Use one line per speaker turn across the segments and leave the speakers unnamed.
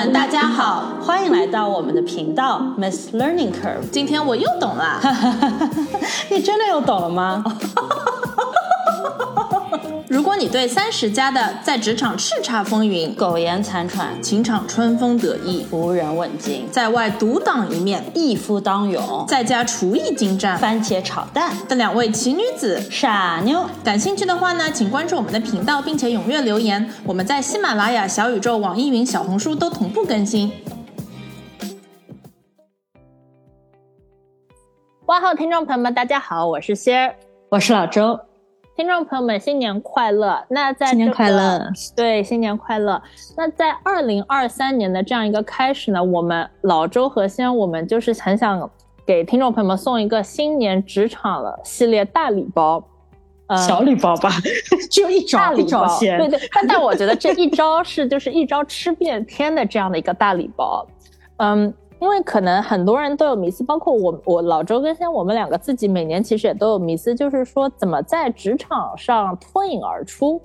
们，大家好，
欢迎来到我们的频道 Miss Learning Curve。
今天我又懂了，
你真的又懂了吗？
如果你对三十加的在职场叱咤风云、
苟延残喘、
情场春风得意、
无人问津、
在外独当一面、
一夫当勇、
在家厨艺精湛、
番茄炒蛋
的两位奇女子
傻妞，
感兴趣的话呢，请关注我们的频道，并且踊跃留言。我们在喜马拉雅、小宇宙、网易云、小红书都同步更新。哇号听众朋友们，大家好，我是仙儿，
我是老周。
听众朋友们，新年快乐！那在
新年快乐，
对，新年快乐。那在二零二三年的这样一个开始呢，我们老周和先，我们就是很想给听众朋友们送一个新年职场了系列大礼包，
呃，小礼包吧，只有一招
礼
包，
对对。但但我觉得这一招是就是一招吃遍天的这样的一个大礼包，嗯。因为可能很多人都有迷思，包括我，我老周跟先，我们两个自己每年其实也都有迷思，就是说怎么在职场上脱颖而出。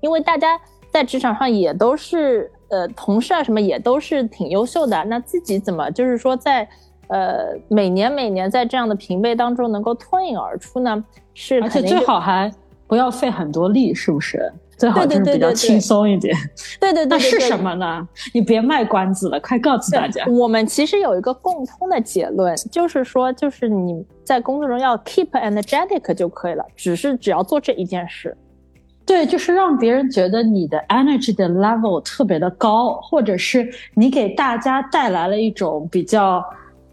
因为大家在职场上也都是呃同事啊什么也都是挺优秀的，那自己怎么就是说在呃每年每年在这样的平辈当中能够脱颖而出呢？是
而且最好还不要费很多力，是不是？最好就是比较轻松一点。
对对对，那
是什么呢？你别卖关子了，快告诉大家。
我们其实有一个共通的结论，就是说，就是你在工作中要 keep energetic 就可以了，只是只要做这一件事。
对，就是让别人觉得你的 energy 的 level 特别的高，或者是你给大家带来了一种比较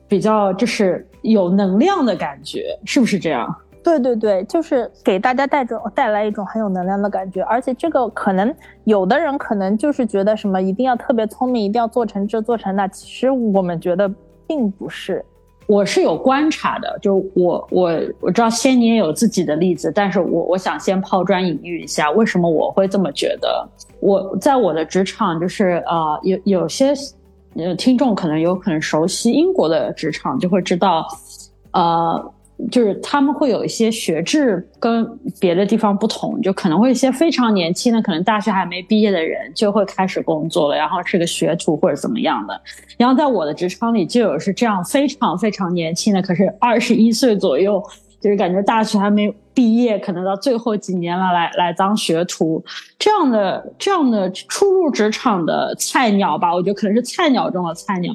比较就是有能量的感觉，是不是这样？
对对对，就是给大家带着带来一种很有能量的感觉，而且这个可能有的人可能就是觉得什么一定要特别聪明，一定要做成这做成那，其实我们觉得并不是。
我是有观察的，就我我我知道仙女也有自己的例子，但是我我想先抛砖引玉一下，为什么我会这么觉得？我在我的职场就是呃有有些呃听众可能有可能熟悉英国的职场，就会知道呃。就是他们会有一些学制跟别的地方不同，就可能会一些非常年轻的，可能大学还没毕业的人就会开始工作了，然后是个学徒或者怎么样的。然后在我的职场里就有是这样非常非常年轻的，可是二十一岁左右。就是感觉大学还没毕业，可能到最后几年了，来来当学徒，这样的这样的初入职场的菜鸟吧，我觉得可能是菜鸟中的菜鸟，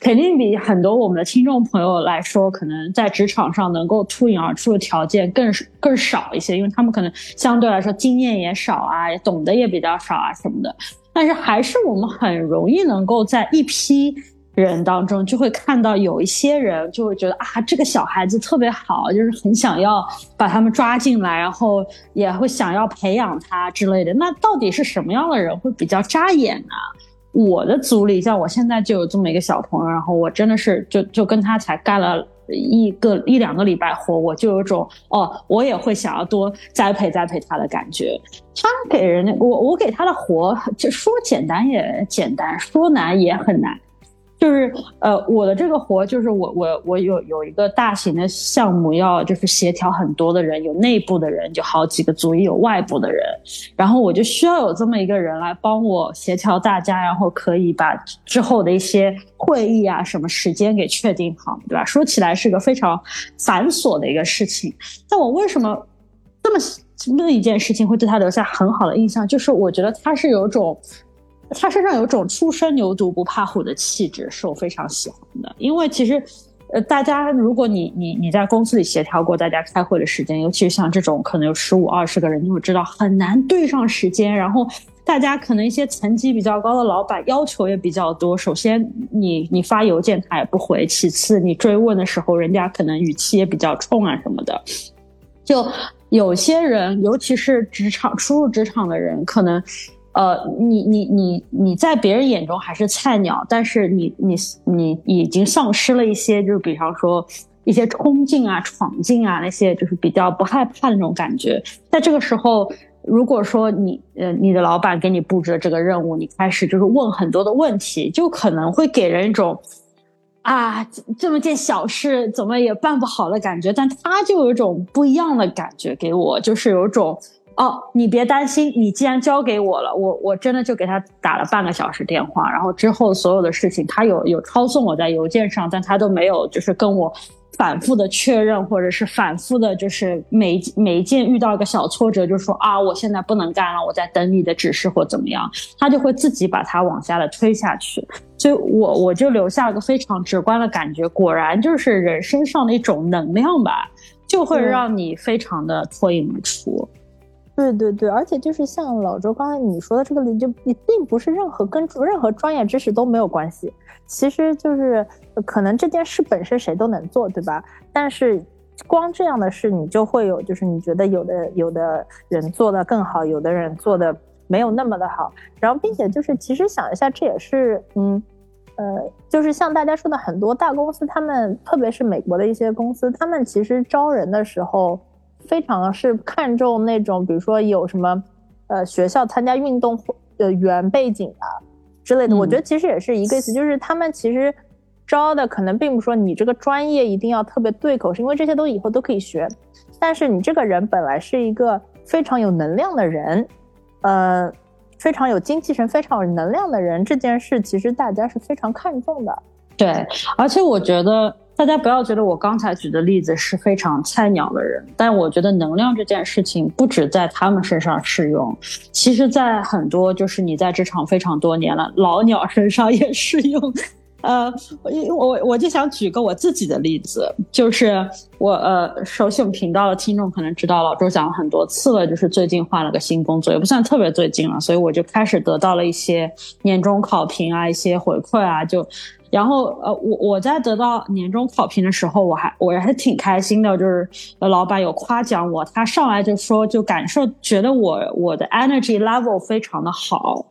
肯定比很多我们的听众朋友来说，可能在职场上能够脱颖而出的条件更更少一些，因为他们可能相对来说经验也少啊，懂得也比较少啊什么的，但是还是我们很容易能够在一批。人当中就会看到有一些人就会觉得啊，这个小孩子特别好，就是很想要把他们抓进来，然后也会想要培养他之类的。那到底是什么样的人会比较扎眼呢？我的组里，像我现在就有这么一个小朋友，然后我真的是就就跟他才干了一个一两个礼拜活，我就有种哦，我也会想要多栽培栽培他的感觉。他给人我我给他的活，就说简单也简单，说难也很难。就是呃，我的这个活就是我我我有有一个大型的项目要就是协调很多的人，有内部的人就好几个组，也有外部的人，然后我就需要有这么一个人来帮我协调大家，然后可以把之后的一些会议啊什么时间给确定好，对吧？说起来是个非常繁琐的一个事情，但我为什么这么这么一件事情会对他留下很好的印象？就是我觉得他是有种。他身上有种初生牛犊不怕虎的气质，是我非常喜欢的。因为其实，呃，大家如果你你你在公司里协调过大家开会的时间，尤其是像这种可能有十五二十个人，你会知道很难对上时间。然后大家可能一些层级比较高的老板要求也比较多。首先，你你发邮件他也不回；其次，你追问的时候，人家可能语气也比较冲啊什么的。就有些人，尤其是职场初入职场的人，可能。呃，你你你你在别人眼中还是菜鸟，但是你你你已经丧失了一些，就是比方说一些冲劲啊、闯劲啊那些，就是比较不害怕的那种感觉。在这个时候，如果说你呃你的老板给你布置了这个任务，你开始就是问很多的问题，就可能会给人一种啊这么件小事怎么也办不好的感觉。但他就有一种不一样的感觉给我，就是有种。哦，你别担心，你既然交给我了，我我真的就给他打了半个小时电话，然后之后所有的事情他有有抄送我在邮件上，但他都没有就是跟我反复的确认，或者是反复的，就是每每一件遇到一个小挫折，就说啊，我现在不能干了，我在等你的指示或怎么样，他就会自己把它往下的推下去，所以我我就留下了个非常直观的感觉，果然就是人身上的一种能量吧，就会让你非常的脱颖而出。
对对对，而且就是像老周刚才你说的这个例，就你并不是任何跟任何专业知识都没有关系，其实就是可能这件事本身谁都能做，对吧？但是光这样的事，你就会有，就是你觉得有的有的人做的更好，有的人做的没有那么的好，然后并且就是其实想一下，这也是嗯呃，就是像大家说的很多大公司，他们特别是美国的一些公司，他们其实招人的时候。非常是看重那种，比如说有什么，呃，学校参加运动的原背景啊之类的。我觉得其实也是一个意思，就是他们其实招的可能并不说你这个专业一定要特别对口，是因为这些都以后都可以学。但是你这个人本来是一个非常有能量的人，呃，非常有精气神、非常有能量的人，这件事其实大家是非常看重的。
对，而且我觉得。大家不要觉得我刚才举的例子是非常菜鸟的人，但我觉得能量这件事情不止在他们身上适用，其实在很多就是你在职场非常多年了老鸟身上也适用。呃，我我就想举个我自己的例子，就是我呃熟悉我们频道的听众可能知道，老周讲了很多次了，就是最近换了个新工作，也不算特别最近了，所以我就开始得到了一些年终考评啊，一些回馈啊，就。然后，呃，我我在得到年终考评的时候，我还我还挺开心的，就是呃，老板有夸奖我，他上来就说，就感受觉得我我的 energy level 非常的好，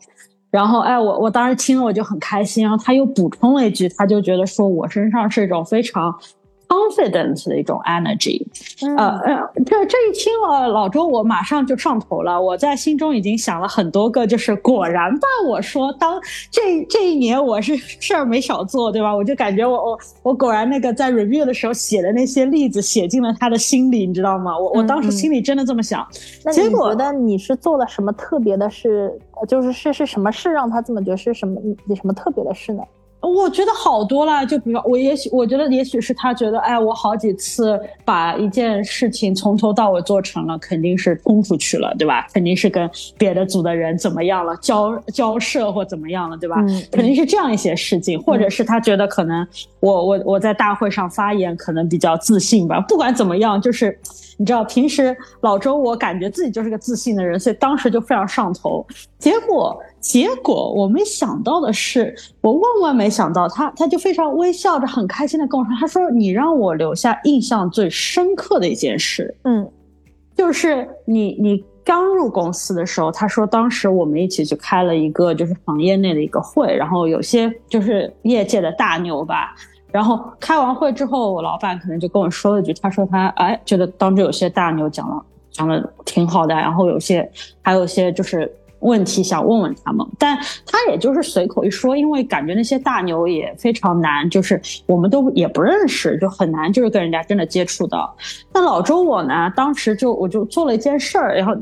然后，哎，我我当时听了我就很开心，然后他又补充了一句，他就觉得说我身上是一种非常。Confidence 的一种 energy，呃呃，这这一听了老周，我马上就上头了。我在心中已经想了很多个，就是果然吧，我说当这这一年我是事儿没少做，对吧？我就感觉我我我果然那个在 review 的时候写的那些例子写进了他的心里，你知道吗？我我当时心里真的这么想。
那你觉得你是做了什么特别的事？就是是是什么事让他这么觉得？是什么有什么特别的事呢？
我觉得好多了，就比如我也许我觉得也许是他觉得，哎，我好几次把一件事情从头到尾做成了，肯定是冲出去了，对吧？肯定是跟别的组的人怎么样了，交交涉或怎么样了，对吧？肯定是这样一些事情，或者是他觉得可能我我我在大会上发言可能比较自信吧。不管怎么样，就是你知道，平时老周我感觉自己就是个自信的人，所以当时就非常上头，结果。结果我没想到的是，我万万没想到，他他就非常微笑着，很开心的跟我说：“他说你让我留下印象最深刻的一件事，
嗯，
就是你你刚入公司的时候，他说当时我们一起去开了一个就是行业内的一个会，然后有些就是业界的大牛吧，然后开完会之后，我老板可能就跟我说了一句，他说他哎觉得当中有些大牛讲了讲的挺好的，然后有些还有些就是。”问题想问问他们，但他也就是随口一说，因为感觉那些大牛也非常难，就是我们都也不认识，就很难就是跟人家真的接触到。那老周我呢，当时就我就做了一件事儿，然后。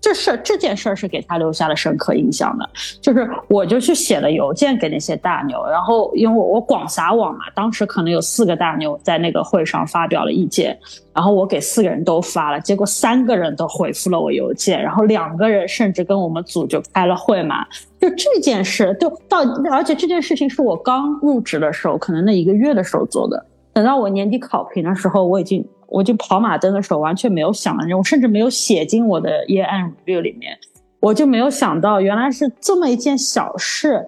这事儿这件事儿是给他留下了深刻印象的，就是我就去写了邮件给那些大牛，然后因为我我广撒网嘛，当时可能有四个大牛在那个会上发表了意见，然后我给四个人都发了，结果三个人都回复了我邮件，然后两个人甚至跟我们组就开了会嘛，就这件事就到，而且这件事情是我刚入职的时候，可能那一个月的时候做的，等到我年底考评的时候，我已经。我就跑马灯的时候完全没有想的，我甚至没有写进我的 year end review 里面，我就没有想到原来是这么一件小事，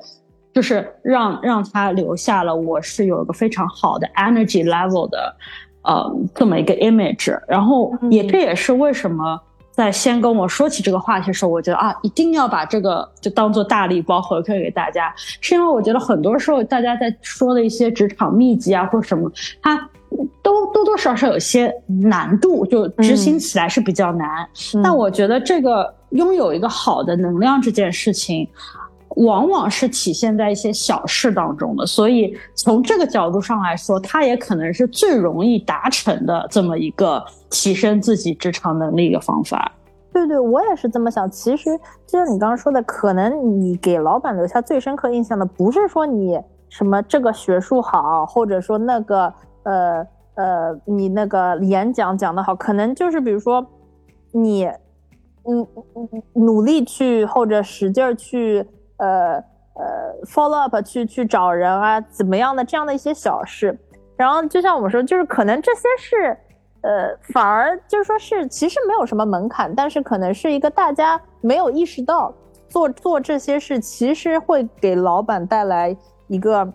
就是让让他留下了我是有一个非常好的 energy level 的，呃，这么一个 image。然后也这也是为什么在先跟我说起这个话题的时候，我觉得啊，一定要把这个就当做大礼包回馈给大家，是因为我觉得很多时候大家在说的一些职场秘籍啊或者什么，它。都多多少少有些难度，就执行起来是比较难。但我觉得这个拥有一个好的能量这件事情，往往是体现在一些小事当中的。所以从这个角度上来说，它也可能是最容易达成的这么一个提升自己职场能力的方法。
对对，我也是这么想。其实就像你刚刚说的，可能你给老板留下最深刻印象的，不是说你什么这个学术好，或者说那个呃呃你那个演讲讲得好，可能就是比如说你嗯努力去或者使劲去呃呃 follow up 去去找人啊怎么样的这样的一些小事。然后就像我们说，就是可能这些是。呃，反而就是说是其实没有什么门槛，但是可能是一个大家没有意识到做做这些事，其实会给老板带来一个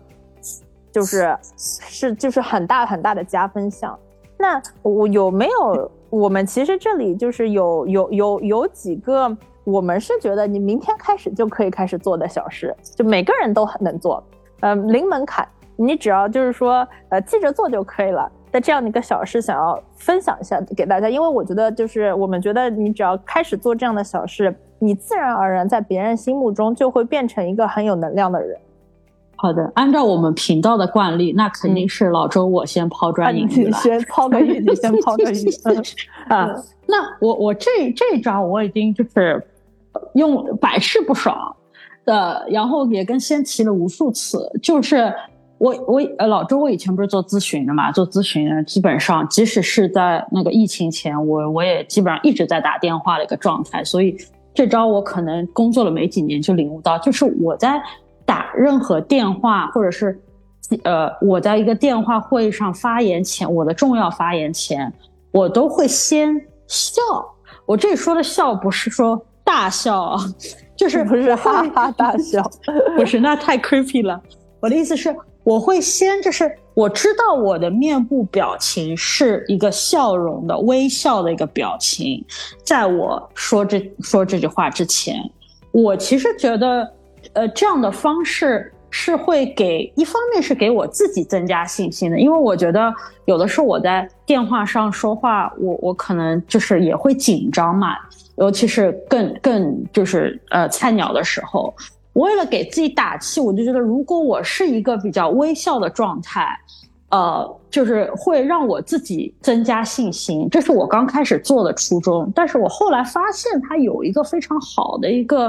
就是是就是很大很大的加分项。那我有没有？我们其实这里就是有有有有几个，我们是觉得你明天开始就可以开始做的小事，就每个人都能做，呃，零门槛，你只要就是说呃记着做就可以了。的这样的一个小事，想要分享一下给大家，因为我觉得就是我们觉得你只要开始做这样的小事，你自然而然在别人心目中就会变成一个很有能量的人。
好的，按照我们频道的惯例，那肯定是老周我先抛砖引玉了。
先抛个玉，你先抛个玉。
啊，那我我这这一招我已经就是用百试不爽的，然后也跟先提了无数次，就是。我我呃老周，我以前不是做咨询的嘛？做咨询基本上，即使是在那个疫情前，我我也基本上一直在打电话的一个状态。所以这招我可能工作了没几年就领悟到，就是我在打任何电话或者是呃我在一个电话会议上发言前，我的重要发言前，我都会先笑。我这说的笑不是说大笑啊，就是
不是哈哈大笑，
不是那太 creepy 了。我的意思是。我会先就是我知道我的面部表情是一个笑容的微笑的一个表情，在我说这说这句话之前，我其实觉得，呃，这样的方式是会给一方面是给我自己增加信心的，因为我觉得有的时候我在电话上说话，我我可能就是也会紧张嘛，尤其是更更就是呃菜鸟的时候。为了给自己打气，我就觉得，如果我是一个比较微笑的状态，呃，就是会让我自己增加信心。这是我刚开始做的初衷。但是我后来发现，它有一个非常好的一个，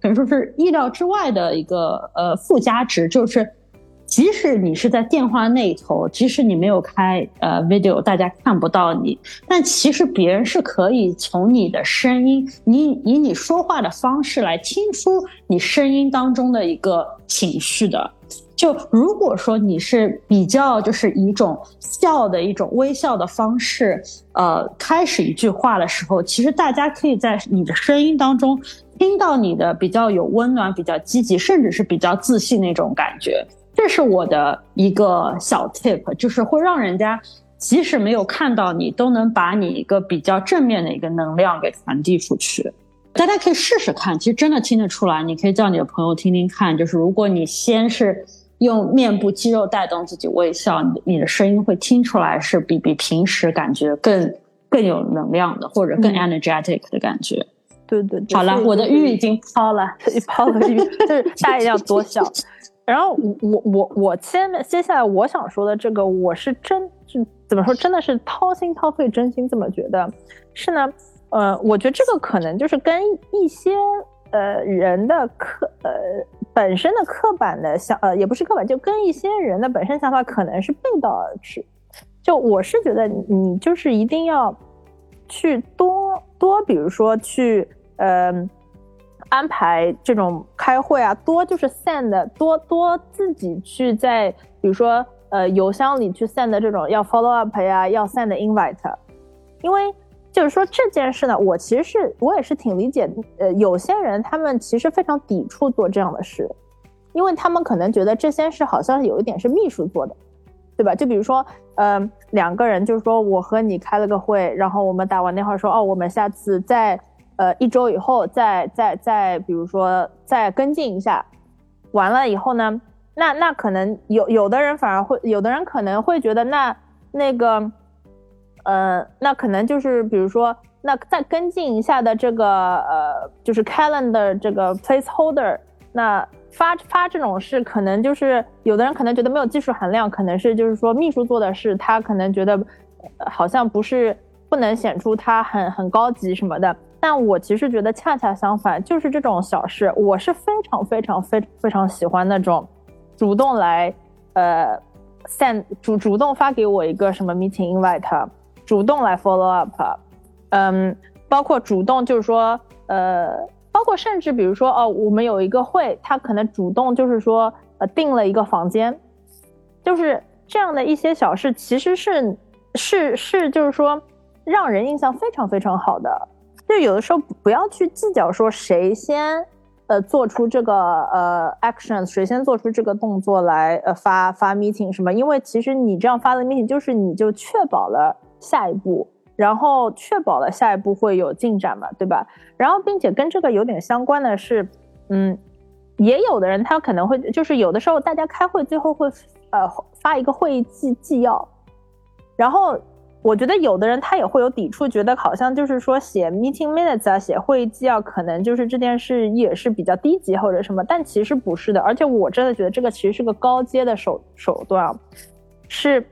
可能说是意料之外的一个呃附加值，就是。即使你是在电话那头，即使你没有开呃 video，大家看不到你，但其实别人是可以从你的声音，你以你说话的方式来听出你声音当中的一个情绪的。就如果说你是比较就是以一种笑的一种微笑的方式，呃，开始一句话的时候，其实大家可以在你的声音当中听到你的比较有温暖、比较积极，甚至是比较自信那种感觉。这是我的一个小 tip，就是会让人家即使没有看到你，都能把你一个比较正面的一个能量给传递出去。大家可以试试看，其实真的听得出来。你可以叫你的朋友听听看，就是如果你先是用面部肌肉带动自己微笑，你你的声音会听出来是比比平时感觉更更有能量的，或者更 energetic 的感觉。
对对对。
好了，我的玉已经抛了，
抛了玉，就是大家一定要多笑。然后我我我我接接下来我想说的这个，我是真是怎么说，真的是掏心掏肺，真心这么觉得。是呢，呃，我觉得这个可能就是跟一些呃人的刻呃本身的刻板的想呃也不是刻板，就跟一些人的本身想法可能是背道而驰。就我是觉得你就是一定要去多多，比如说去呃。安排这种开会啊，多就是 send 多多自己去在，比如说呃邮箱里去 send 这种要 follow up 呀，要 send invite，因为就是说这件事呢，我其实是我也是挺理解，呃，有些人他们其实非常抵触做这样的事，因为他们可能觉得这些事好像有一点是秘书做的，对吧？就比如说，呃，两个人就是说我和你开了个会，然后我们打完电话说，哦，我们下次再。呃，一周以后再再再，比如说再跟进一下，完了以后呢，那那可能有有的人反而会，有的人可能会觉得那那个，呃，那可能就是比如说那再跟进一下的这个呃，就是 calendar 这个 placeholder，那发发这种事可能就是有的人可能觉得没有技术含量，可能是就是说秘书做的事，他可能觉得好像不是。不能显出他很很高级什么的，但我其实觉得恰恰相反，就是这种小事，我是非常非常非非常喜欢那种主动来呃 send 主主动发给我一个什么 meeting invite，主动来 follow up，嗯，包括主动就是说呃，包括甚至比如说哦，我们有一个会，他可能主动就是说呃订了一个房间，就是这样的一些小事，其实是是是就是说让人印象非常非常好的。就有的时候不要去计较说谁先，呃，做出这个呃 action，谁先做出这个动作来，呃，发发 meeting 什么？因为其实你这样发的 meeting 就是你就确保了下一步，然后确保了下一步会有进展嘛，对吧？然后并且跟这个有点相关的是，嗯，也有的人他可能会就是有的时候大家开会最后会呃发一个会议纪纪要，然后。我觉得有的人他也会有抵触，觉得好像就是说写 meeting minutes 啊，写会议纪要，可能就是这件事也是比较低级或者什么，但其实不是的。而且我真的觉得这个其实是个高阶的手手段，是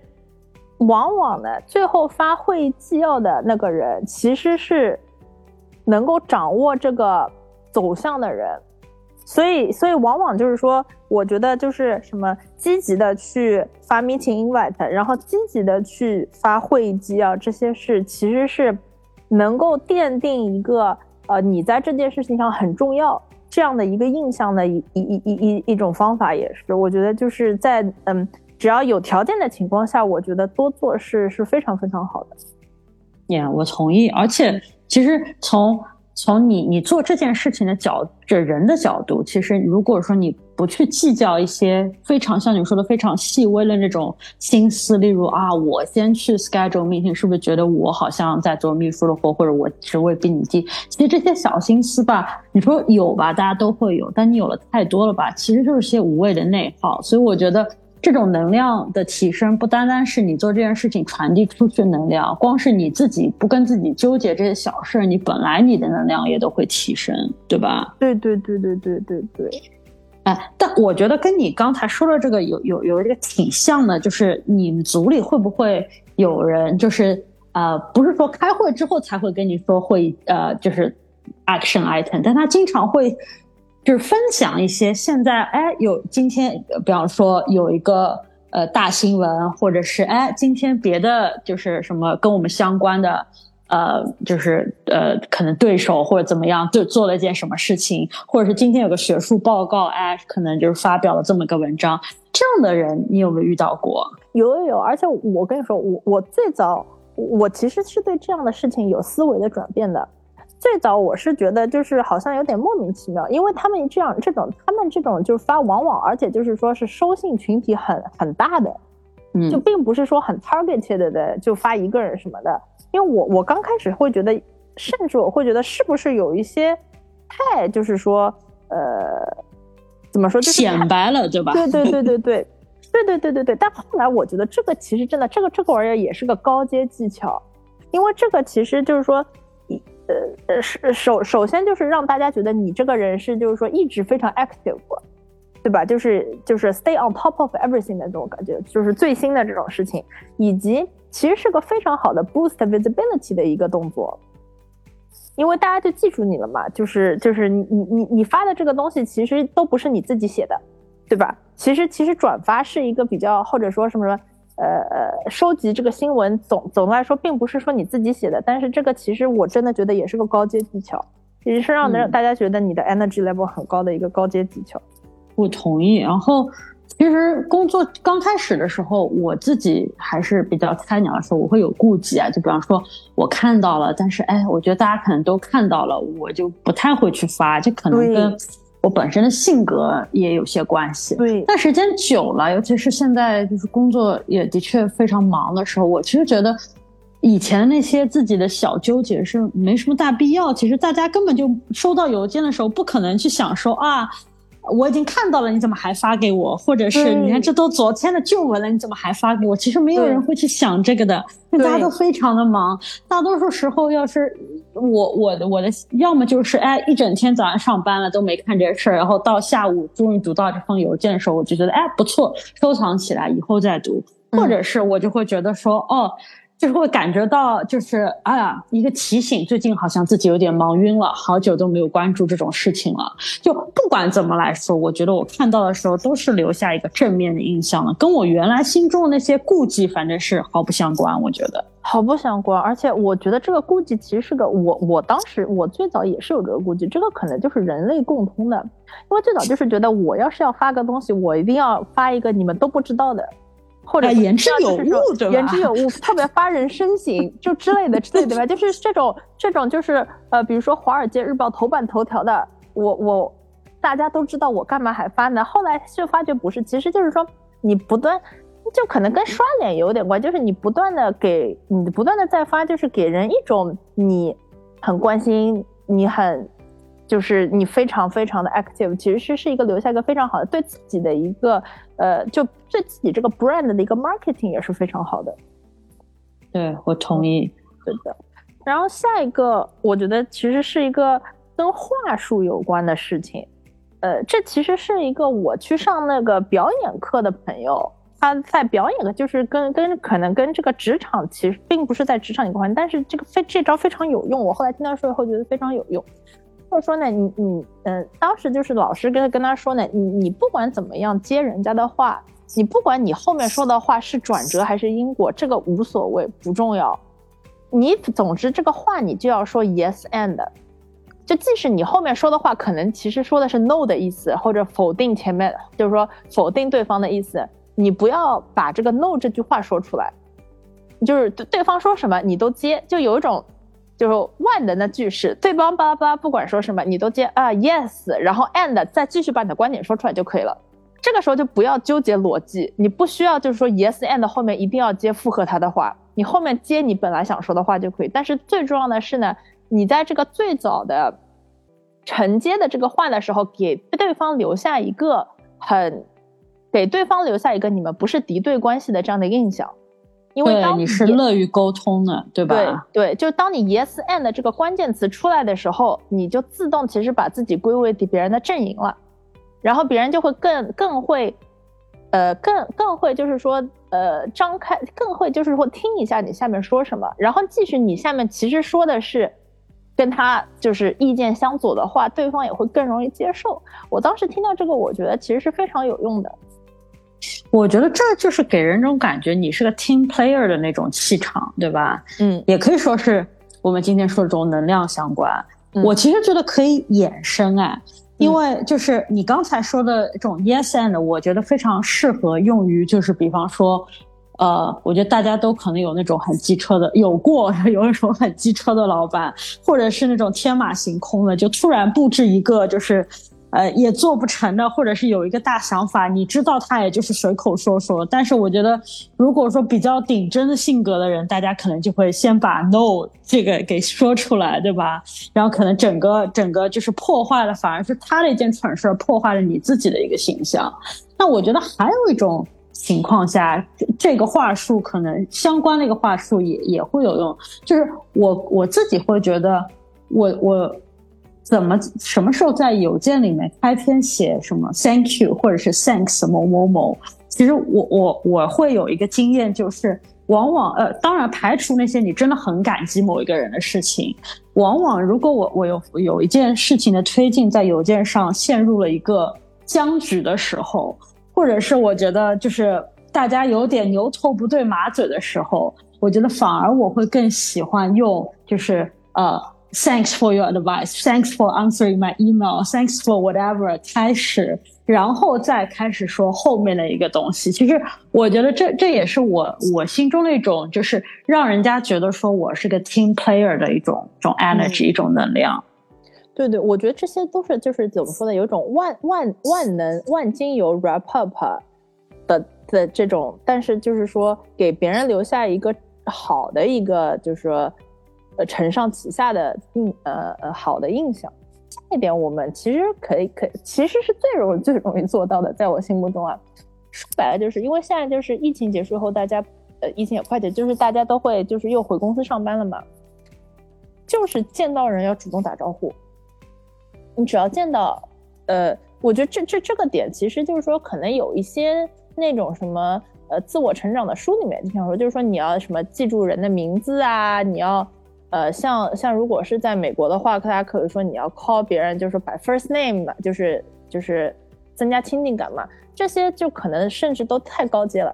往往呢最后发会议纪要的那个人其实是能够掌握这个走向的人。所以，所以往往就是说，我觉得就是什么积极的去发 meeting invite，然后积极的去发会议纪要，这些事其实是能够奠定一个呃你在这件事情上很重要这样的一个印象的一一一一一一种方法，也是我觉得就是在嗯只要有条件的情况下，我觉得多做事是非常非常好的。
Yeah，我同意，而且其实从。从你你做这件事情的角这人的角度，其实如果说你不去计较一些非常像你说的非常细微的那种心思，例如啊，我先去 schedule meeting，是不是觉得我好像在做秘书的活，或者我职位比你低？其实这些小心思吧，你说有吧，大家都会有，但你有了太多了吧，其实就是些无谓的内耗。所以我觉得。这种能量的提升，不单单是你做这件事情传递出去能量，光是你自己不跟自己纠结这些小事，你本来你的能量也都会提升，对吧？
对对对对对对对。
哎，但我觉得跟你刚才说的这个有有有一个挺像的，就是你们组里会不会有人，就是呃，不是说开会之后才会跟你说会呃，就是 action item，但他经常会。就是分享一些现在哎有今天，比方说有一个呃大新闻，或者是哎今天别的就是什么跟我们相关的，呃就是呃可能对手或者怎么样就做了一件什么事情，或者是今天有个学术报告，哎可能就是发表了这么个文章，这样的人你有没有遇到过？
有有有，而且我跟你说，我我最早我其实是对这样的事情有思维的转变的。最早我是觉得就是好像有点莫名其妙，因为他们这样这种他们这种就是发往往而且就是说是收信群体很很大的，就并不是说很 targeted 的就发一个人什么的。因为我我刚开始会觉得，甚至我会觉得是不是有一些太就是说呃怎么说就是
显摆了对吧？
对对对对对。对对对对对，但后来我觉得这个其实真的，这个这个玩意儿也是个高阶技巧，因为这个其实就是说，呃呃，首首先就是让大家觉得你这个人是就是说一直非常 active，对吧？就是就是 stay on top of everything 的这种感觉，就是最新的这种事情，以及其实是个非常好的 boost visibility 的一个动作，因为大家就记住你了嘛，就是就是你你你你发的这个东西其实都不是你自己写的，对吧？其实其实转发是一个比较或者说什么什么。呃呃，收集这个新闻总总的来说，并不是说你自己写的，但是这个其实我真的觉得也是个高阶技巧，也是让让大家觉得你的 energy level 很高的一个高阶技巧。
我同意。然后，其实工作刚开始的时候，我自己还是比较菜鸟的时候，我会有顾忌啊。就比方说，我看到了，但是哎，我觉得大家可能都看到了，我就不太会去发，就可能跟。我本身的性格也有些关系，
对。
但时间久了，尤其是现在就是工作也的确非常忙的时候，我其实觉得以前那些自己的小纠结是没什么大必要。其实大家根本就收到邮件的时候，不可能去想说啊。我已经看到了，你怎么还发给我？或者是你看，这都昨天的旧闻了，你怎么还发给我？其实没有人会去想这个的，大家都非常的忙。大多数时候，要是我我的我的，要么就是哎，一整天早上上班了都没看这事儿，然后到下午终于读到这封邮件的时候，我就觉得哎不错，收藏起来以后再读。或者是我就会觉得说哦。就是会感觉到，就是哎呀，一个提醒，最近好像自己有点忙晕了，好久都没有关注这种事情了。就不管怎么来说，我觉得我看到的时候都是留下一个正面的印象了，跟我原来心中的那些顾忌，反正是毫不相关。我觉得
毫不相关，而且我觉得这个顾忌其实是个我，我当时我最早也是有这个顾忌，这个可能就是人类共通的，因为最早就是觉得我要是要发个东西，我一定要发一个你们都不知道的。或者
言之有物，对
吧？言之有物，特别发人深省，就之类的之类的吧。就是这种这种，就是呃，比如说《华尔街日报》头版头条的，我我大家都知道，我干嘛还发呢？后来就发觉不是，其实就是说你不断，就可能跟刷脸有点关，就是你不断的给你不断的在发，就是给人一种你很关心，你很。就是你非常非常的 active，其实是是一个留下一个非常好的对自己的一个呃，就对自己这个 brand 的一个 marketing 也是非常好的。
对我同意，
对的。然后下一个，我觉得其实是一个跟话术有关的事情。呃，这其实是一个我去上那个表演课的朋友，他在表演的，就是跟跟可能跟这个职场其实并不是在职场有关，但是这个非这招非常有用。我后来听他说以后，觉得非常有用。或者说呢，你你嗯，当时就是老师跟跟他说呢，你你不管怎么样接人家的话，你不管你后面说的话是转折还是因果，这个无所谓，不重要。你总之这个话你就要说 yes and，就即使你后面说的话可能其实说的是 no 的意思，或者否定前面，就是说否定对方的意思，你不要把这个 no 这句话说出来，就是对对方说什么你都接，就有一种。就是万能的句式，对方巴拉巴拉，不管说什么，你都接啊 yes，然后 and 再继续把你的观点说出来就可以了。这个时候就不要纠结逻辑，你不需要就是说 yes and 后面一定要接附和他的话，你后面接你本来想说的话就可以。但是最重要的是呢，你在这个最早的承接的这个话的时候，给对方留下一个很，给对方留下一个你们不是敌对关系的这样的印象。因为当
你是乐于沟通的，对吧？
对对，就当你 yes and 这个关键词出来的时候，你就自动其实把自己归为别人的阵营了，然后别人就会更更会，呃，更更会就是说，呃，张开，更会就是说听一下你下面说什么，然后即使你下面其实说的是跟他就是意见相左的话，对方也会更容易接受。我当时听到这个，我觉得其实是非常有用的。
我觉得这就是给人这种感觉，你是个 team player 的那种气场，对吧？
嗯，
也可以说是我们今天说的这种能量相关。我其实觉得可以衍生哎，因为就是你刚才说的这种 yes and，我觉得非常适合用于就是比方说，呃，我觉得大家都可能有那种很机车的，有过 有那种很机车的老板，或者是那种天马行空的，就突然布置一个就是。呃，也做不成的，或者是有一个大想法，你知道他也就是随口说说。但是我觉得，如果说比较顶真的性格的人，大家可能就会先把 no 这个给说出来，对吧？然后可能整个整个就是破坏了，反而是他的一件蠢事，破坏了你自己的一个形象。那我觉得还有一种情况下，这个话术可能相关的一个话术也也会有用，就是我我自己会觉得，我我。怎么什么时候在邮件里面开篇写什么 Thank you 或者是 Thanks 某某某？其实我我我会有一个经验，就是往往呃，当然排除那些你真的很感激某一个人的事情，往往如果我我有有一件事情的推进在邮件上陷入了一个僵局的时候，或者是我觉得就是大家有点牛头不对马嘴的时候，我觉得反而我会更喜欢用就是呃。Thanks for your advice. Thanks for answering my email. Thanks for whatever. 开始，然后再开始说后面的一个东西。其实我觉得这这也是我我心中的一种，就是让人家觉得说我是个 team player 的一种种 energy，一种能量。
对对，我觉得这些都是就是怎么说呢？有一种万万万能万金油 wrap up 的的这种，但是就是说给别人留下一个好的一个，就是说。呃，承上启下的印，呃呃，好的印象，这一点我们其实可以，可其实是最容易最容易做到的，在我心目中啊，说白了就是因为现在就是疫情结束后，大家，呃，疫情也快点，就是大家都会就是又回公司上班了嘛，就是见到人要主动打招呼，你只要见到，呃，我觉得这这这个点其实就是说，可能有一些那种什么。呃自我成长的书里面经常说，就是说你要什么记住人的名字啊，你要呃像像如果是在美国的话，大家可以说你要 call 别人，就是 by first name，就是就是增加亲近感嘛。这些就可能甚至都太高阶了。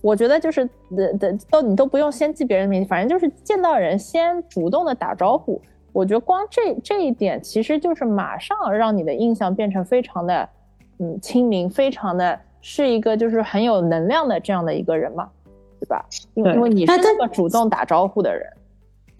我觉得就是的的都你都不用先记别人名，反正就是见到人先主动的打招呼。我觉得光这这一点，其实就是马上让你的印象变成非常的嗯亲民，非常的是一个就是很有能量的这样的一个人嘛，对吧？因为因为你是那个主动打招呼的人。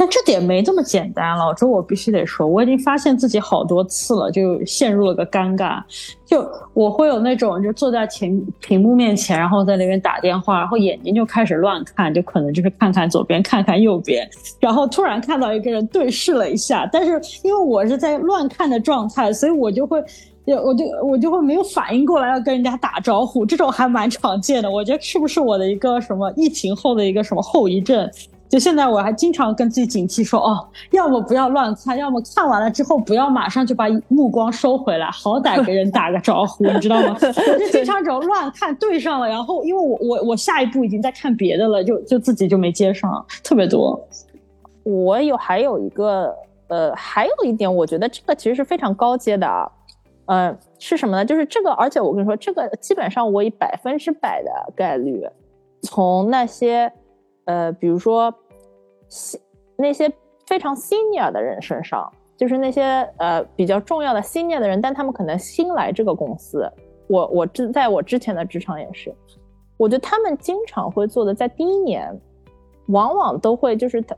但这点没这么简单，老周，我必须得说，我已经发现自己好多次了，就陷入了个尴尬。就我会有那种，就坐在屏屏幕面前，然后在那边打电话，然后眼睛就开始乱看，就可能就是看看左边，看看右边，然后突然看到一个人对视了一下，但是因为我是在乱看的状态，所以我就会，我就我就会没有反应过来要跟人家打招呼，这种还蛮常见的。我觉得是不是我的一个什么疫情后的一个什么后遗症？就现在，我还经常跟自己警惕说：“哦，要么不要乱看，要么看完了之后不要马上就把目光收回来，好歹给人打个招呼，你知道吗？” 我就经常只要乱看对上了，然后因为我我我下一步已经在看别的了，就就自己就没接上，特别多。
我有还有一个呃，还有一点，我觉得这个其实是非常高阶的啊，呃，是什么呢？就是这个，而且我跟你说，这个基本上我以百分之百的概率从那些呃，比如说。那些非常 senior 的人身上，就是那些呃比较重要的 senior 的人，但他们可能新来这个公司。我我之在我之前的职场也是，我觉得他们经常会做的，在第一年，往往都会就是他，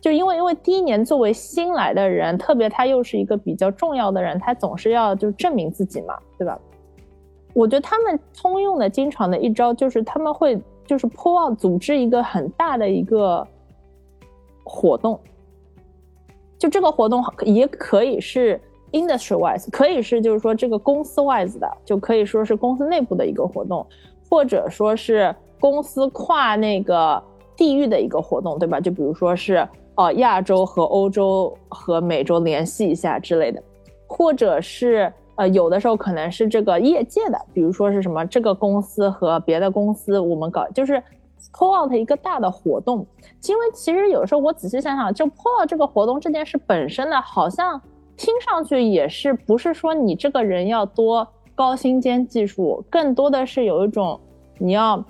就因为因为第一年作为新来的人，特别他又是一个比较重要的人，他总是要就证明自己嘛，对吧？我觉得他们通用的经常的一招就是他们会就是破旺组织一个很大的一个。活动，就这个活动也可以是 industry wise，可以是就是说这个公司 wise 的，就可以说是公司内部的一个活动，或者说是公司跨那个地域的一个活动，对吧？就比如说是呃亚洲和欧洲和美洲联系一下之类的，或者是呃有的时候可能是这个业界的，比如说是什么这个公司和别的公司我们搞就是。pull out 一个大的活动，因为其实有时候我仔细想想，就 pull out 这个活动这件事本身呢，好像听上去也是不是说你这个人要多高薪兼技术，更多的是有一种你要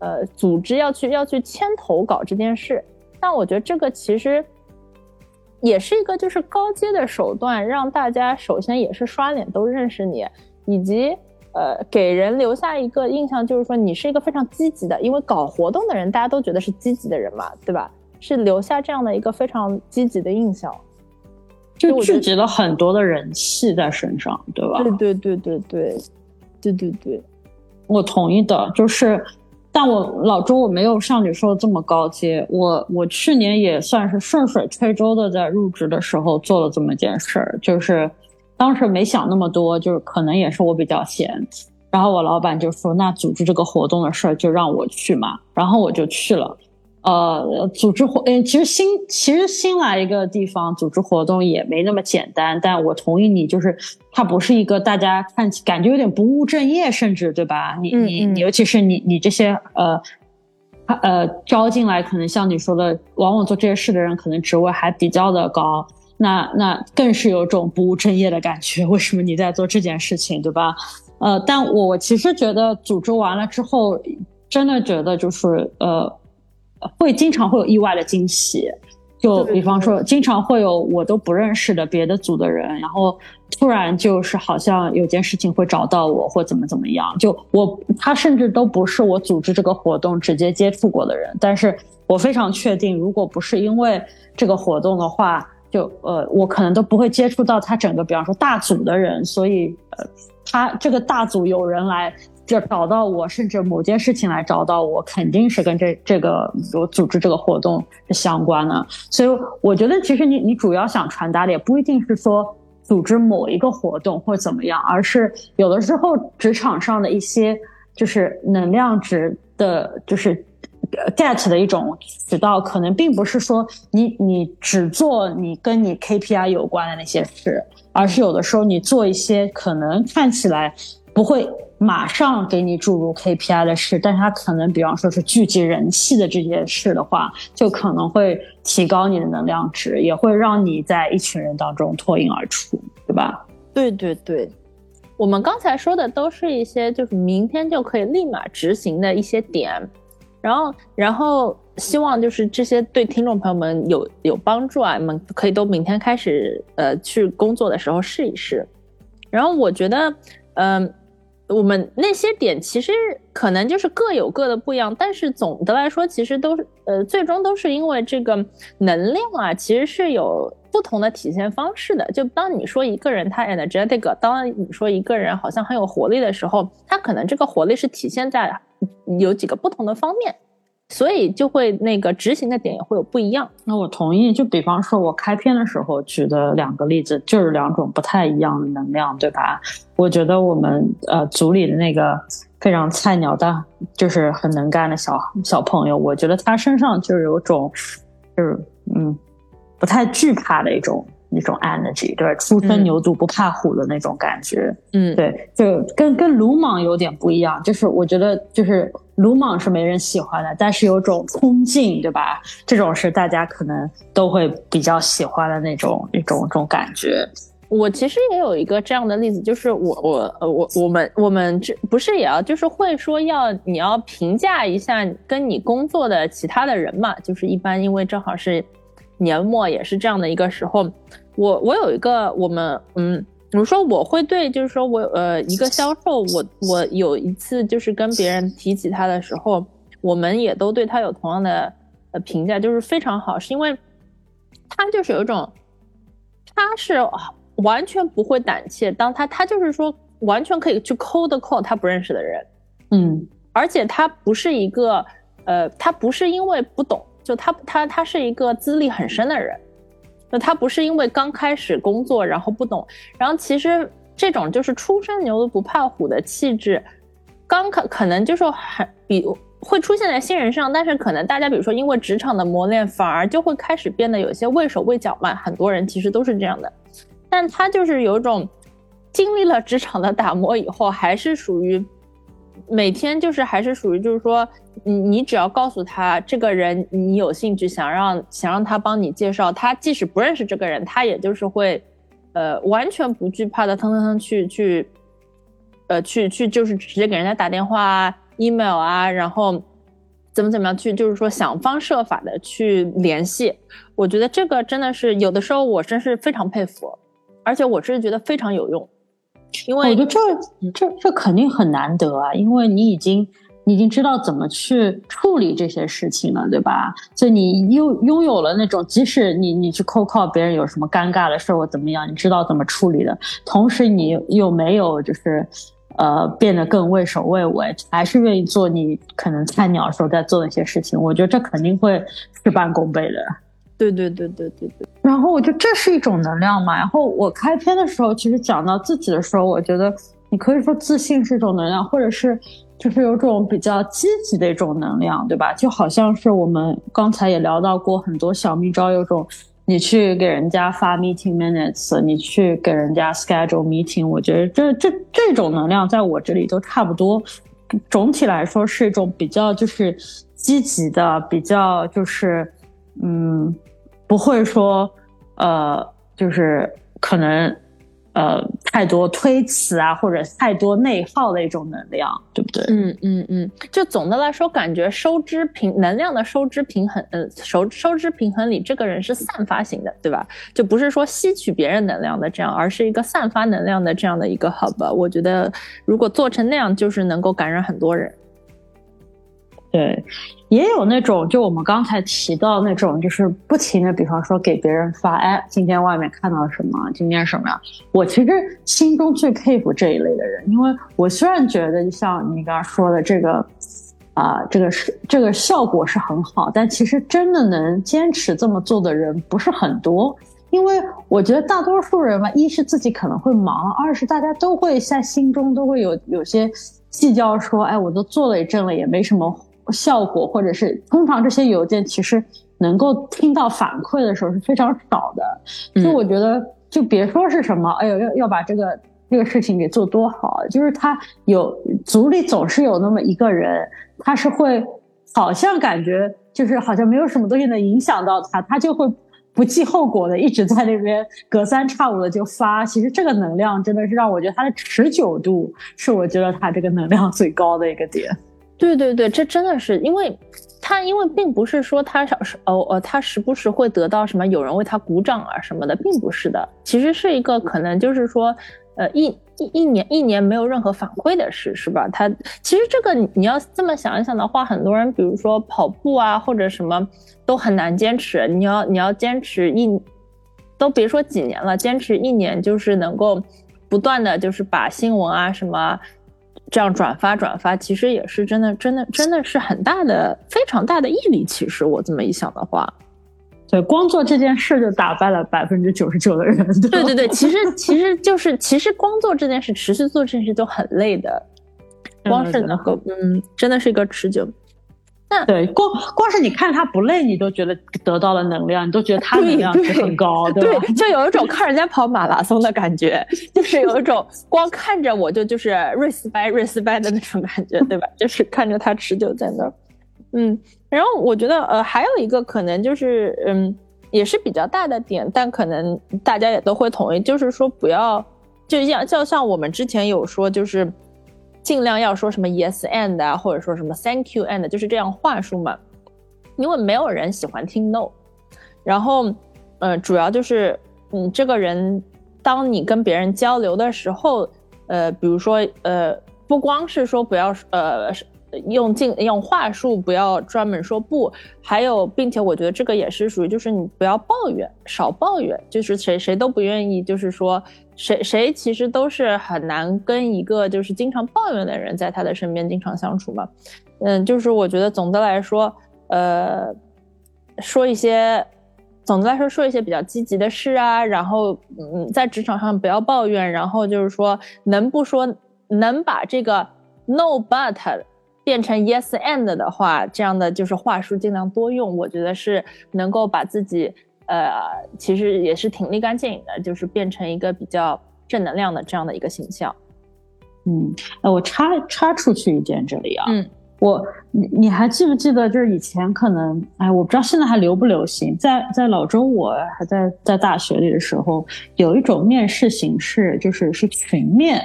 呃组织要去要去牵头搞这件事。但我觉得这个其实也是一个就是高阶的手段，让大家首先也是刷脸都认识你，以及。呃，给人留下一个印象，就是说你是一个非常积极的，因为搞活动的人大家都觉得是积极的人嘛，对吧？是留下这样的一个非常积极的印象，
就聚集了很多的人气在身上，对吧？
对对对对对，对对对，
我同意的。就是，但我老周我没有像你说的这么高阶，我我去年也算是顺水推舟的，在入职的时候做了这么件事儿，就是。当时没想那么多，就是可能也是我比较闲，然后我老板就说：“那组织这个活动的事儿就让我去嘛。”然后我就去了。呃，组织活，嗯，其实新其实新来一个地方组织活动也没那么简单。但我同意你，就是它不是一个大家看起感觉有点不务正业，甚至对吧？你你你，尤其是你你这些呃呃招进来，可能像你说的，往往做这些事的人，可能职位还比较的高。那那更是有种不务正业的感觉。为什么你在做这件事情，对吧？呃，但我其实觉得组织完了之后，真的觉得就是呃，会经常会有意外的惊喜。就比方说，经常会有我都不认识的别的组的人，然后突然就是好像有件事情会找到我，或怎么怎么样。就我他甚至都不是我组织这个活动直接接触过的人，但是我非常确定，如果不是因为这个活动的话。就呃，我可能都不会接触到他整个，比方说大组的人，所以呃，他这个大组有人来就找到我，甚至某件事情来找到我，肯定是跟这这个我组织这个活动是相关的。所以我觉得，其实你你主要想传达的也不一定是说组织某一个活动或怎么样，而是有的时候职场上的一些就是能量值的，就是。get 的一种渠道，可能并不是说你你只做你跟你 KPI 有关的那些事，而是有的时候你做一些可能看起来不会马上给你注入 KPI 的事，但是它可能比方说是聚集人气的这件事的话，就可能会提高你的能量值，也会让你在一群人当中脱颖而出，对吧？
对对对，我们刚才说的都是一些就是明天就可以立马执行的一些点，然后然后希望就是这些对听众朋友们有有帮助啊，你们可以都明天开始呃去工作的时候试一试，然后我觉得嗯。我们那些点其实可能就是各有各的不一样，但是总的来说，其实都是呃，最终都是因为这个能量啊，其实是有不同的体现方式的。就当你说一个人他 energetic，当你说一个人好像很有活力的时候，他可能这个活力是体现在有几个不同的方面。所以就会那个执行的点也会有不一样。
那我同意，就比方说我开篇的时候举的两个例子，就是两种不太一样的能量，对吧？我觉得我们呃组里的那个非常菜鸟的，就是很能干的小小朋友，我觉得他身上就是有种就是嗯不太惧怕的一种那种 energy，对，初生牛犊不怕虎的那种感觉。
嗯，
对，就跟跟鲁莽有点不一样，就是我觉得就是。鲁莽是没人喜欢的，但是有种冲劲，对吧？这种是大家可能都会比较喜欢的那种一种种感觉。
我其实也有一个这样的例子，就是我我呃我我们我们这不是也要就是会说要你要评价一下跟你工作的其他的人嘛？就是一般因为正好是年末，也是这样的一个时候，我我有一个我们嗯。比如说，我会对，就是说我呃，一个销售，我我有一次就是跟别人提起他的时候，我们也都对他有同样的呃评价，就是非常好，是因为他就是有一种，他是完全不会胆怯，当他他就是说完全可以去 cold call 他不认识的人，
嗯，
而且他不是一个呃，他不是因为不懂，就他他他是一个资历很深的人。那他不是因为刚开始工作然后不懂，然后其实这种就是初生牛犊不怕虎的气质，刚可可能就是很比会出现在新人上，但是可能大家比如说因为职场的磨练，反而就会开始变得有些畏手畏脚嘛。很多人其实都是这样的，但他就是有种经历了职场的打磨以后，还是属于。每天就是还是属于就是说，你你只要告诉他这个人你有兴趣，想让想让他帮你介绍，他即使不认识这个人，他也就是会，呃，完全不惧怕的，腾腾腾去去，呃，去去就是直接给人家打电话啊、email 啊，然后怎么怎么样去，就是说想方设法的去联系。我觉得这个真的是有的时候我真是非常佩服，而且我是觉得非常有用。因为
我觉得这这这肯定很难得啊，因为你已经你已经知道怎么去处理这些事情了，对吧？所以你拥拥有了那种，即使你你去扣靠别人有什么尴尬的事或怎么样，你知道怎么处理的，同时你又没有就是呃变得更畏首畏尾，还是愿意做你可能菜鸟时候在做的一些事情，我觉得这肯定会事半功倍的。
对对对对对对，
然后我觉得这是一种能量嘛。然后我开篇的时候，其实讲到自己的时候，我觉得你可以说自信是一种能量，或者是就是有种比较积极的一种能量，对吧？就好像是我们刚才也聊到过很多小秘招，有种你去给人家发 meeting minutes，你去给人家 schedule meeting，我觉得这这这种能量在我这里都差不多。总体来说是一种比较就是积极的，比较就是嗯。不会说，呃，就是可能，呃，太多推辞啊，或者太多内耗的一种能量，对不对？
嗯嗯嗯，就总的来说，感觉收支平能量的收支平衡，呃，收收支平衡里，这个人是散发型的，对吧？就不是说吸取别人能量的这样，而是一个散发能量的这样的一个 hub。我觉得，如果做成那样，就是能够感染很多人。
对，也有那种，就我们刚才提到那种，就是不停的，比方说给别人发，哎，今天外面看到什么，今天什么呀？我其实心中最佩服这一类的人，因为我虽然觉得像你刚刚说的这个，啊，这个是这个效果是很好，但其实真的能坚持这么做的人不是很多，因为我觉得大多数人嘛，一是自己可能会忙，二是大家都会在心中都会有有些计较，说，哎，我都做了一阵了，也没什么。效果，或者是通常这些邮件其实能够听到反馈的时候是非常少的，所以我觉得就别说是什么，哎呦要要把这个这个事情给做多好，就是他有组里总是有那么一个人，他是会好像感觉就是好像没有什么东西能影响到他，他就会不计后果的一直在那边隔三差五的就发。其实这个能量真的是让我觉得它的持久度是我觉得它这个能量最高的一个点。
对对对，这真的是因为。他因为并不是说他小时哦呃他时不时会得到什么有人为他鼓掌啊什么的，并不是的，其实是一个可能就是说呃一一一年一年没有任何反馈的事是吧？他其实这个你要这么想一想的话，很多人比如说跑步啊或者什么都很难坚持，你要你要坚持一都别说几年了，坚持一年就是能够不断的就是把新闻啊什么。这样转发转发，其实也是真的，真的，真的是很大的、非常大的毅力。其实我这么一想的话，
对，光做这件事就打败了百分之九十九的人。
对对对，其实 其实就是其实光做这件事，持续做这件事就很累的。光是能够，嗯，真的是一个持久。
那对，光光是你看他不累，你都觉得得到了能量，你都觉得他能量值很高，
对
吧？
就有一种看人家跑马拉松的感觉，就是有一种光看着我就就是 respect respect 的那种感觉，对吧？就是看着他持久在那儿，嗯。然后我觉得，呃，还有一个可能就是，嗯，也是比较大的点，但可能大家也都会同意，就是说不要，就像就像我们之前有说，就是。尽量要说什么 yes and 啊，或者说什么 thank you and，就是这样话术嘛。因为没有人喜欢听 no。然后，呃，主要就是你这个人，当你跟别人交流的时候，呃，比如说，呃，不光是说不要，呃。用尽用话术，不要专门说不。还有，并且我觉得这个也是属于，就是你不要抱怨，少抱怨。就是谁谁都不愿意，就是说谁谁其实都是很难跟一个就是经常抱怨的人在他的身边经常相处嘛。嗯，就是我觉得总的来说，呃，说一些，总的来说说一些比较积极的事啊。然后，嗯，在职场上不要抱怨。然后就是说，能不说，能把这个 no but。变成 yes and 的话，这样的就是话术尽量多用，我觉得是能够把自己，呃，其实也是挺立竿见影的，就是变成一个比较正能量的这样的一个形象。
嗯，呃，我插插出去一点这里啊，
嗯，
我你你还记不记得，就是以前可能，哎，我不知道现在还流不流行，在在老周我还在在大学里的时候，有一种面试形式，就是是群面。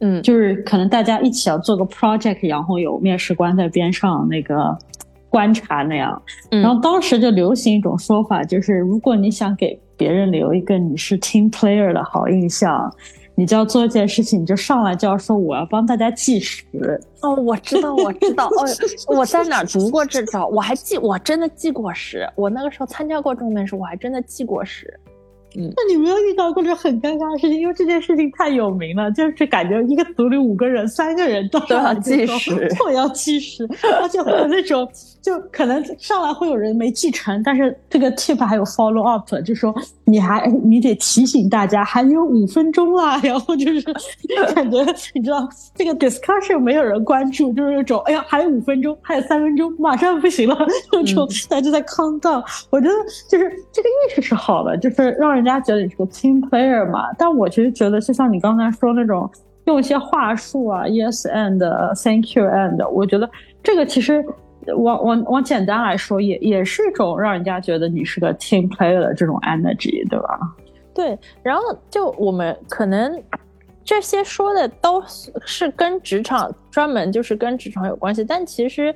嗯，
就是可能大家一起要做个 project，然后有面试官在边上那个观察那样。然后当时就流行一种说法，就是如果你想给别人留一个你是 team player 的好印象，你就要做一件事情，你就上来就要说我要帮大家计时。
哦，我知道，我知道，哦，我在哪读过这招？我还记，我真的记过时。我那个时候参加过中文面试，我还真的记过时。
那你没有遇到过这很尴尬的事情？因为这件事情太有名了，就是感觉一个组里五个人，三个人都
要计时，
都要计时，而且会有那种。就可能上来会有人没继承，但是这个 tip 还有 follow up，就说你还你得提醒大家还有五分钟啦，然后就是感觉你知道这个 discussion 没有人关注，就是那种哎呀还有五分钟，还有三分钟，马上不行了那种，大家就在 count down。我觉得就是这个意识是好的，就是让人家觉得你是个 team player 嘛。但我其实觉得，就像你刚才说那种用一些话术啊，yes and thank you and，我觉得这个其实。我我我简单来说，也也是一种让人家觉得你是个 team player 的这种 energy，对吧？
对。然后就我们可能这些说的都是跟职场专门就是跟职场有关系，但其实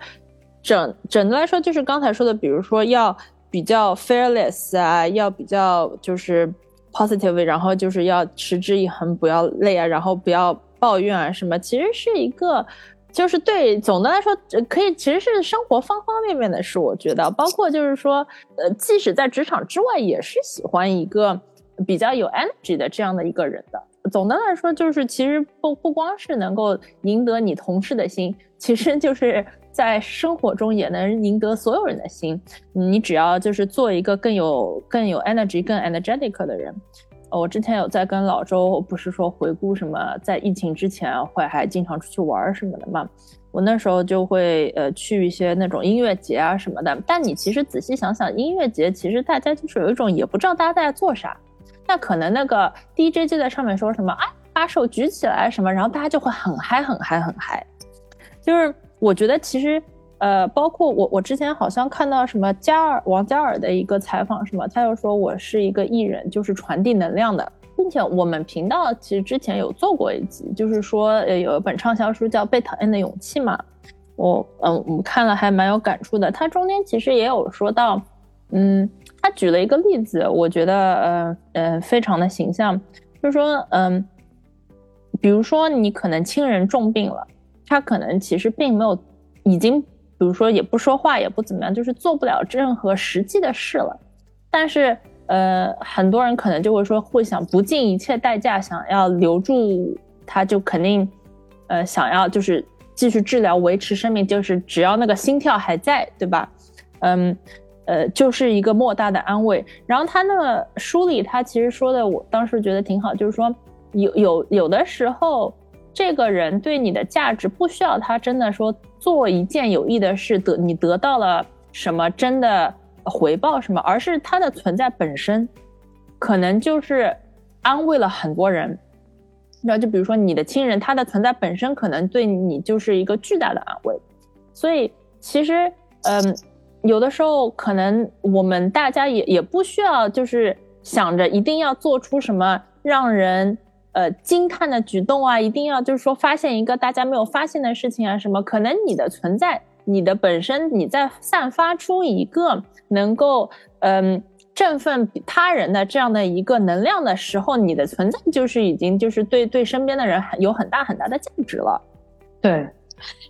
整整的来说，就是刚才说的，比如说要比较 fearless 啊，要比较就是 positive，然后就是要持之以恒，不要累啊，然后不要抱怨啊什么，其实是一个。就是对，总的来说，可以其实是生活方方面面的事。我觉得，包括就是说，呃，即使在职场之外，也是喜欢一个比较有 energy 的这样的一个人的。总的来说，就是其实不不光是能够赢得你同事的心，其实就是在生活中也能赢得所有人的心。你只要就是做一个更有更有 energy、更 energetic 的人。我之前有在跟老周，不是说回顾什么，在疫情之前会还经常出去玩什么的嘛。我那时候就会呃去一些那种音乐节啊什么的。但你其实仔细想想，音乐节其实大家就是有一种也不知道大家在做啥。那可能那个 DJ 就在上面说什么啊，把手举起来什么，然后大家就会很嗨很嗨很嗨。就是我觉得其实呃，包括我我之前好像看到什么加尔王加尔的一个采访什么，他又说我是一个艺人，就是传递能量的。并且我们频道其实之前有做过一集，就是说呃有一本畅销书叫《被讨厌的勇气》嘛，我嗯我们看了还蛮有感触的。他中间其实也有说到，嗯，他举了一个例子，我觉得呃呃非常的形象，就是说嗯，比如说你可能亲人重病了，他可能其实并没有已经比如说也不说话也不怎么样，就是做不了任何实际的事了，但是。呃，很多人可能就会说，会想不尽一切代价想要留住他，就肯定，呃，想要就是继续治疗，维持生命，就是只要那个心跳还在，对吧？嗯，呃，就是一个莫大的安慰。然后他那个书里，他其实说的，我当时觉得挺好，就是说有有有的时候，这个人对你的价值不需要他真的说做一件有益的事得你得到了什么真的。回报什么？而是它的存在本身，可能就是安慰了很多人。然后就比如说你的亲人，他的存在本身可能对你就是一个巨大的安慰。所以其实，嗯，有的时候可能我们大家也也不需要就是想着一定要做出什么让人呃惊叹的举动啊，一定要就是说发现一个大家没有发现的事情啊什么。可能你的存在，你的本身，你在散发出一个。能够嗯振奋他人的这样的一个能量的时候，你的存在就是已经就是对对身边的人有很大很大的价值了，
对。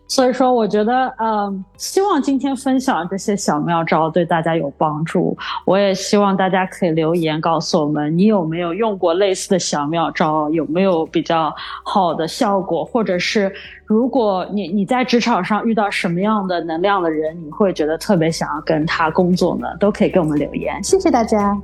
所以说，我觉得，嗯，希望今天分享这些小妙招对大家有帮助。我也希望大家可以留言告诉我们，你有没有用过类似的小妙招，有没有比较好的效果，或者是如果你你在职场上遇到什么样的能量的人，你会觉得特别想要跟他工作呢？都可以给我们留言。谢谢大家。